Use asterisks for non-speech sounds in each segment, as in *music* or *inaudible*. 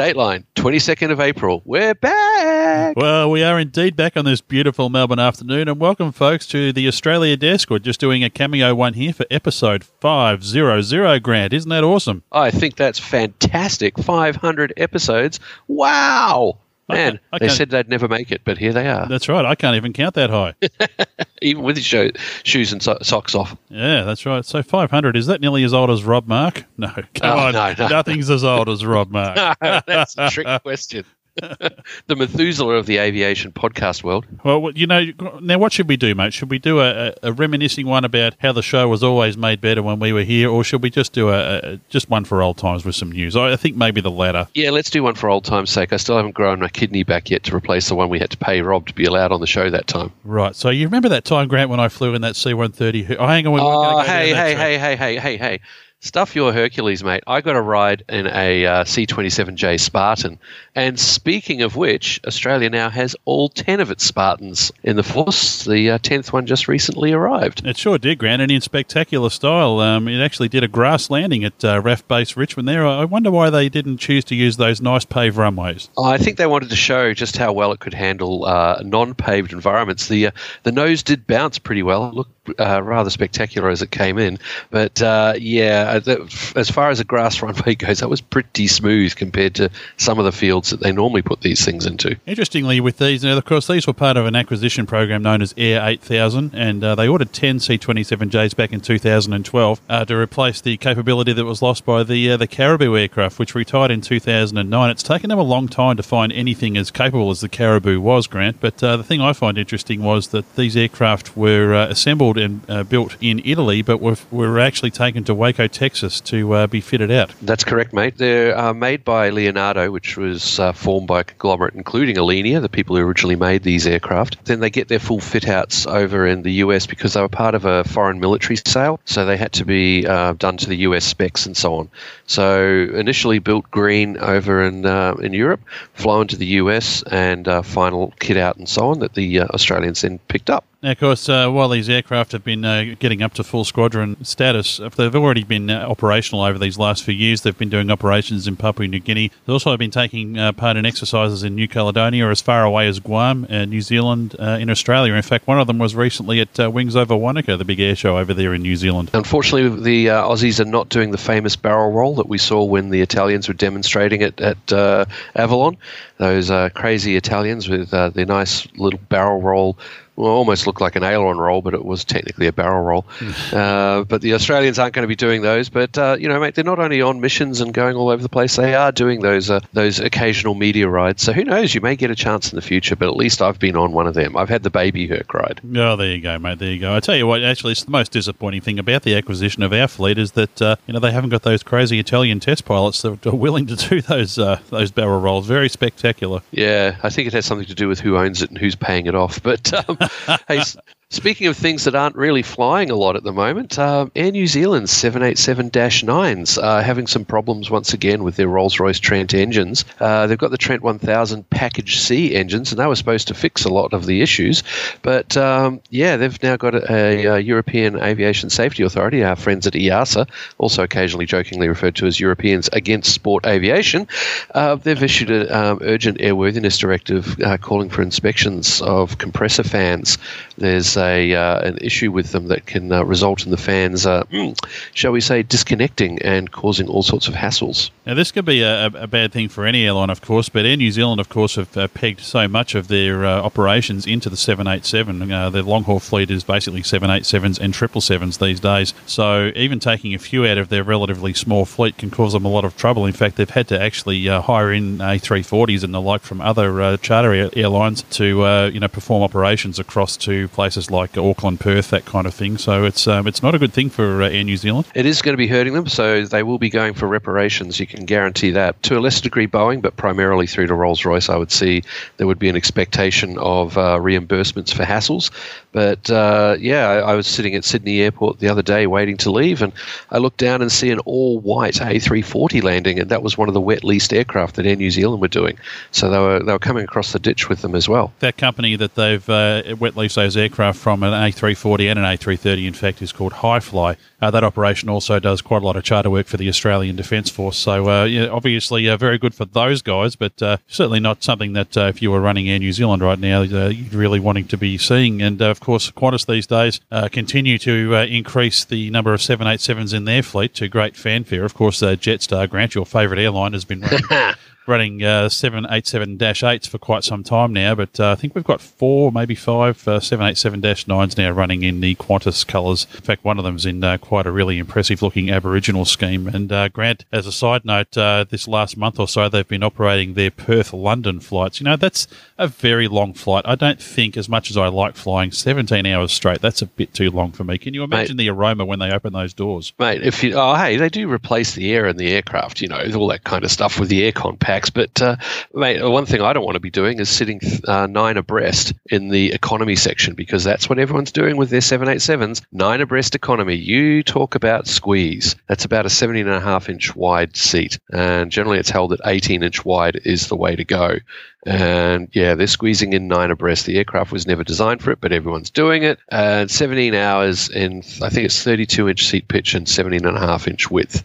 Dateline, 22nd of April. We're back. Well, we are indeed back on this beautiful Melbourne afternoon, and welcome, folks, to the Australia Desk. We're just doing a cameo one here for episode 500, Grant. Isn't that awesome? I think that's fantastic. 500 episodes. Wow. Man, I they said they'd never make it, but here they are, That's right. I can't even count that high. *laughs* even with his sho- shoes and so- socks off. yeah, that's right. So 500, is that nearly as old as Rob Mark? No, *laughs* come Oh, on. no, no. Nothing's as old as Rob Mark. *laughs* That's a trick question. *laughs* the Methuselah of the aviation podcast world. Well, you know, now what should we do, mate? Should we do a, a, reminiscing one about how the show was always made better when we were here, or should we just do a, a just one for old times with some news? I I think maybe the latter. Yeah, let's do one for old time's sake. I still haven't grown my kidney back yet to replace the one we had to pay Rob to be allowed on the show that time. Right. So you remember that time, Grant, when I flew in that C-130? Oh, hang on. Oh, go hey, down hey, hey, hey, hey, hey, hey. Stuff your Hercules, mate. I got a ride in a uh, C27J Spartan. And speaking of which, Australia now has all 10 of its Spartans in the force. The uh, 10th one just recently arrived. It sure did, Grant, and in spectacular style. Um, it actually did a grass landing at uh, RAAF Base Richmond there. I wonder why they didn't choose to use those nice paved runways. I think they wanted to show just how well it could handle uh, non-paved environments. The uh, the nose did bounce pretty well. It looked uh, rather spectacular as it came in, but uh, yeah, uh, as far as a grass runway *laughs* goes, that was pretty smooth compared to some of the fields that they normally put these things into. Interestingly, with these, now, of course, these were part of an acquisition program known as Air 8000, and uh, they ordered 10 C-27Js back in 2012 uh, to replace the capability that was lost by the the Caribou aircraft, which retired in 2009. It's taken them a long time to find anything as capable as the Caribou was, Grant. But the thing I find interesting was that these aircraft were assembled and uh, built in Italy, but were, were actually taken to Waco, Texas, to uh, be fitted out. That's correct, mate. They're uh, made by Leonardo, which was uh, formed by a conglomerate including Alenia, the people who originally made these aircraft. Then they get their full fit outs over in the US because they were part of a foreign military sale, so they had to be uh, done to the US specs and so on. So initially built green over in uh, in Europe, flown to the US, and final kit out and so on that the Australians then picked up. Now, of course, uh, while these aircraft have been uh, getting up to full squadron status, they've already been uh, operational over these last few years. They've been doing operations in Papua New Guinea. They've also been taking uh, part in exercises in New Caledonia, or as far away as Guam, uh, New Zealand, uh, in Australia. In fact, one of them was recently at Wings Over Wanaka, the big air show over there in New Zealand. Unfortunately, the Aussies are not doing the famous barrel roll that we saw when the Italians were demonstrating it at Avalon. Those crazy Italians with their nice little barrel roll. Well, almost looked like an aileron roll, but it was technically a barrel roll. uh, but the Australians aren't going to be doing those. But uh, you know, mate, they're not only on missions and going all over the place; they are doing those uh, those occasional media rides. So who knows? You may get a chance in the future. But at least I've been on one of them. I've had the baby Herc ride. Oh, there you go, mate. There you go. I tell you what, actually, it's the most disappointing thing about the acquisition of our fleet is that uh, you know they haven't got those crazy Italian test pilots that are willing to do those uh, those barrel rolls. Very spectacular. Yeah, I think it has something to do with who owns it and who's paying it off. But um, hey, speaking of things that aren't really flying a lot at the moment, um, Air New Zealand's 787-9s are having some problems once again with their Rolls-Royce Trent engines. Uh, they've got the Trent 1000 Package C engines, and they were supposed to fix a lot of the issues. But um, yeah, they've now got a, a, uh European Aviation Safety Authority, our friends at EASA, also occasionally jokingly referred to as Europeans Against Sport Aviation. Uh, they've issued an um, urgent airworthiness directive uh, calling for inspections of compressor fans. There's a uh, an issue with them that can uh, result in the fans, uh, mm, shall we say, disconnecting and causing all sorts of hassles. Now, this could be a, a bad thing for any airline, of course, but Air New Zealand, of course, have uh, pegged so much of their uh, operations into the 787. Uh, their long haul fleet is basically 787s and 777s these days. So, even taking a few out of their relatively small fleet can cause them a lot of trouble. In fact, they've had to actually hire in A340s and the like from other charter airlines to you know perform operations across to places like Auckland, Perth, that kind of thing. So, it's um, it's not a good thing for uh, Air New Zealand. It is going to be hurting them, so they will be going for reparations. You can guarantee that. To a lesser degree, Boeing, but primarily through to Rolls Royce, I would see there would be an expectation of uh, reimbursements for hassles. But uh, yeah, I, I was sitting at Sydney Airport the other day waiting to leave, and I looked down and see an all white A340 landing, and that was one of the wet leased aircraft that Air New Zealand were doing. So they were, they were coming across the ditch with them as well. That company that they've uh, wet leased those aircraft from, an A340 and an A330, in fact, is called Hi Fly. uh, that operation also does quite a lot of charter work for the Australian Defence Force. So, uh, yeah, obviously, uh, very good for those guys, but uh, certainly not something that uh, if you were running Air New Zealand right now, uh, you're really wanting to be seeing. And of course, Qantas these days continue to increase the number of 787s in their fleet to great fanfare. Of course, Jetstar, Grant, your favourite airline, has been running *laughs* running uh, 787-8s for quite some time now, but uh, I think we've got four, maybe five uh, 787-9s now running in the Qantas colours. In fact, one of them's in uh, quite a really impressive-looking Aboriginal scheme. And uh, Grant, as a side note, uh, this last month or so, they've been operating their Perth-London flights. You know, that's a very long flight. I don't think, as much as I like flying, 17 hours straight, that's a bit too long for me. Can you imagine Mate, the aroma when they open those doors? Mate, if you, oh, hey, they do replace the air in the aircraft, you know, all that kind of stuff with the aircon pack but, uh, mate, one thing I don't want to be doing is sitting uh, nine abreast in the economy section because that's what everyone's doing with their 787s. Nine abreast economy. You talk about squeeze. That's about a 17 and a half inch wide seat. And generally it's held at 18 inch wide is the way to go. And yeah, they're squeezing in nine abreast. The aircraft was never designed for it, but everyone's doing it. And 17 hours in, I think it's 32 inch seat pitch and 17 and a half inch width.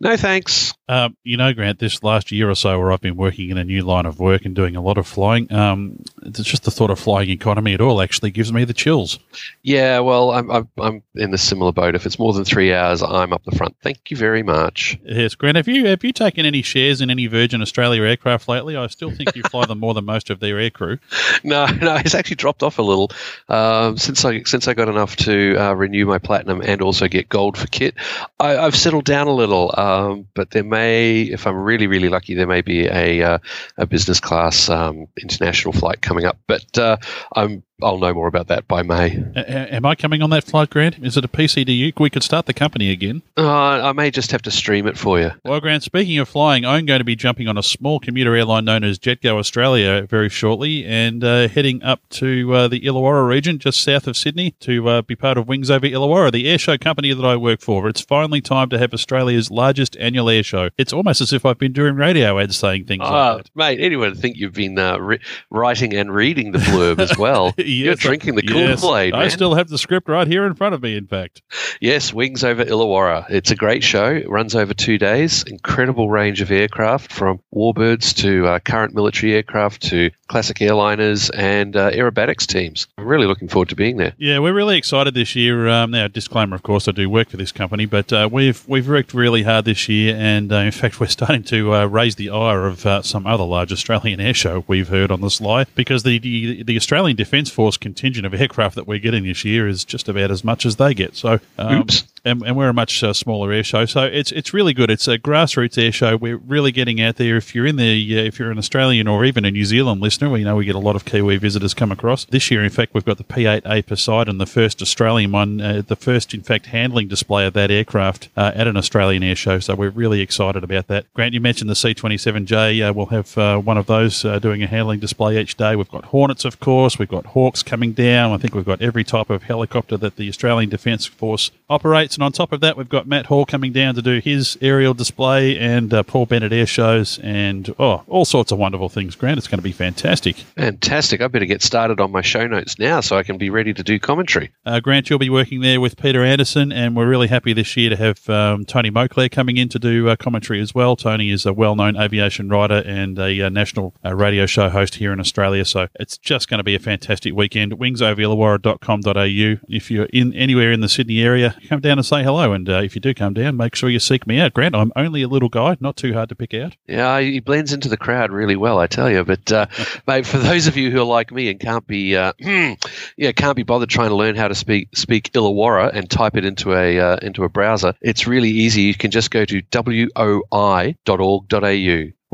No thanks. Um, you know, Grant, this last year or so where I've been working in a new line of work and doing a lot of flying, um, it's just the thought of flying economy at all actually gives me the chills. Yeah, well, I'm, I'm, I'm in the similar boat. If it's more than three hours, I'm up the front. Thank you very much. Yes, Grant, have you have you taken any shares in any Virgin Australia aircraft lately? I still think you fly them more than most of their aircrew. *laughs* No, no, it's actually dropped off a little um, since I since I got enough to uh, renew my platinum and also get gold for kit. I, have settled down a little, um, but there may, if I'm really really lucky, there may be a uh, a business class um, international flight coming up. But uh, I'm I'll know more about that by May. am I coming on that flight, Grant? Is it a PCDU? We could start the company again. Uh, I may just have to stream it for you. Well, Grant, speaking of flying, I'm going to be jumping on a small commuter airline known as JetGo Australia very shortly and uh, heading up to uh, the Illawarra region, just south of Sydney, to uh, be part of Wings Over Illawarra, the airshow company that I work for. It's finally time to have Australia's largest annual airshow. It's almost as if I've been doing radio ads saying things like ah, that. Mate, anyone would think you've been uh, re- writing and reading the blurb as well. *laughs* yes, You're drinking the yes, Kool-Aid. I still have the script right here in front of me, in fact. Yes, Wings over Illawarra. It's a great show. It runs over two days. Incredible range of aircraft from warbirds to uh, current military aircraft to classic airliners and uh, aerobatics teams. I'm really looking forward to being there. Yeah, we're really excited this year. Um, now, disclaimer, of course, I do work for this company, but uh, we've we've worked really hard this year, and uh, in fact, we're starting to uh, raise the ire of uh, some other large Australian air show we've heard on the sly because the, the, the Australian Defence Force contingent of aircraft that we're getting this year is just about as much as they get. So, um, Oops and, and we're a much uh, smaller air show, so it's it's really good. It's a grassroots air show. We're really getting out there. If you're in the uh, if you're an Australian or even a New Zealand listener, we know we get a lot of Kiwi visitors come across. This year, in fact, we've got the P8A Poseidon, the first Australian one, uh, the first in fact handling display of that aircraft uh, at an Australian air show. So we're really excited about that. Grant, you mentioned the C27J. Uh, we'll have uh, one of those doing a handling display each day. We've got Hornets, of course. We've got Hawks coming down. I think we've got every type of helicopter that the Australian Defence Force operates. And on top of that, we've got Matt Hall coming down to do his aerial display and uh, Paul Bennett air shows and oh, all sorts of wonderful things. Grant, it's going to be fantastic. Fantastic. I better get started on my show notes now so I can be ready to do commentary. Uh, Grant, you'll be working there with Peter Anderson, and we're really happy this year to have um, Tony Moclair coming in to do uh, commentary as well. Tony is a well known aviation writer and a, uh, national uh, radio show host here in Australia, so it's just going to be a fantastic weekend. Wingsoverillawarra.com.au. If you're in anywhere in the Sydney area, come down and say hello. And uh, if you do come down, make sure you seek me out. Grant, I'm only a little guy, not too hard to pick out. Yeah, he blends into the crowd really well, I tell you. But uh, *laughs* mate, for those of you who are like me and can't be, uh, *clears throat* yeah, can't be bothered trying to learn how to speak speak Illawarra and type it into a uh, into a browser, it's really easy. You can just go to woi.org.au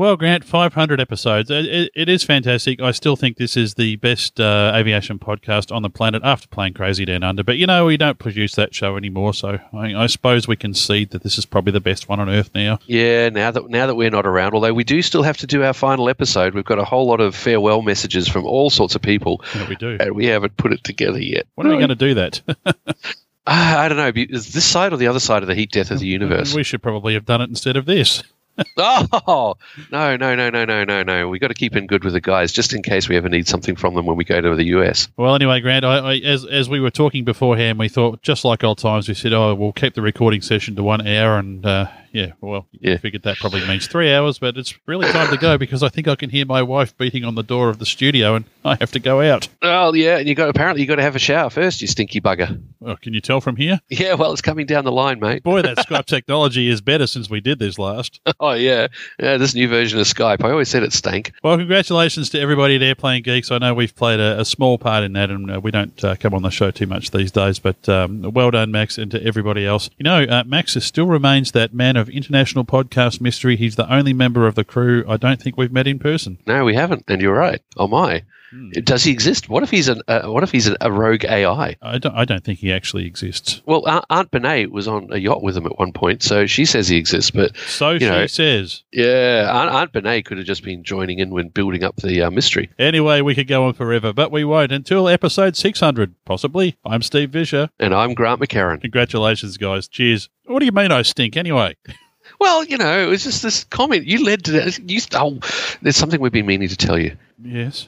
well, Grant, 500 episodes. It, it is fantastic. I still think this is the best uh, aviation podcast on the planet after Plane Crazy Down Under. But, you know, we don't produce that show anymore. So I, I, suppose we can see that this is probably the best one on earth now. Yeah, now that, now that we're not around, although we do still have to do our final episode. We've got a whole lot of farewell messages from all sorts of people. Yeah, we do. And we haven't put it together yet. When are we going to do that? *laughs* Uh, I don't know. Is this side or the other side of the heat death of the universe? We should probably have done it instead of this. Oh no, no, no, no, no, no, no! We got to keep in good with the guys just in case we ever need something from them when we go to the US. Well, anyway, Grant, I, I, as as we were talking beforehand, we thought just like old times, we said, oh, we'll keep the recording session to one hour, and uh, yeah, well, Yeah. I figured that probably means three hours, but it's really time to go because I think I can hear my wife beating on the door of the studio, and I have to go out. Oh yeah, and you got apparently you got to have a shower first, you stinky bugger. Oh, can you tell from here? Yeah, well, it's coming down the line, mate. Boy, that *laughs* Skype technology is better since we did this last. Oh yeah, yeah. This new version of Skype. I always said it stank. Well, congratulations to everybody at Airplane Geeks. I know we've played a, a small part in that, and uh, we don't uh, come on the show too much these days. But um, well done, Max, and to everybody else. You know, uh, Max is still remains that man of international podcast mystery. He's the only member of the crew I don't think we've met in person. No, we haven't, and you're right. Oh my, does he exist? What if he's an uh, what if he's an, a rogue AI? I don't. I don't think he actually exists. Well, Aunt, Benet was on a yacht with him at one point, so she says he exists. But So she know- says. yeah, Aunt, Aunt Benet could have just been joining in when building up the uh, mystery. Anyway, we could go on forever, but we won't until episode 600, possibly. I'm Steve Visscher. And I'm Grant McHerron. Congratulations, guys. Cheers. What do you mean I stink anyway? *laughs* Well, you know, it was just this comment you led to that. You, oh, there's something we've been meaning to tell you. Yes.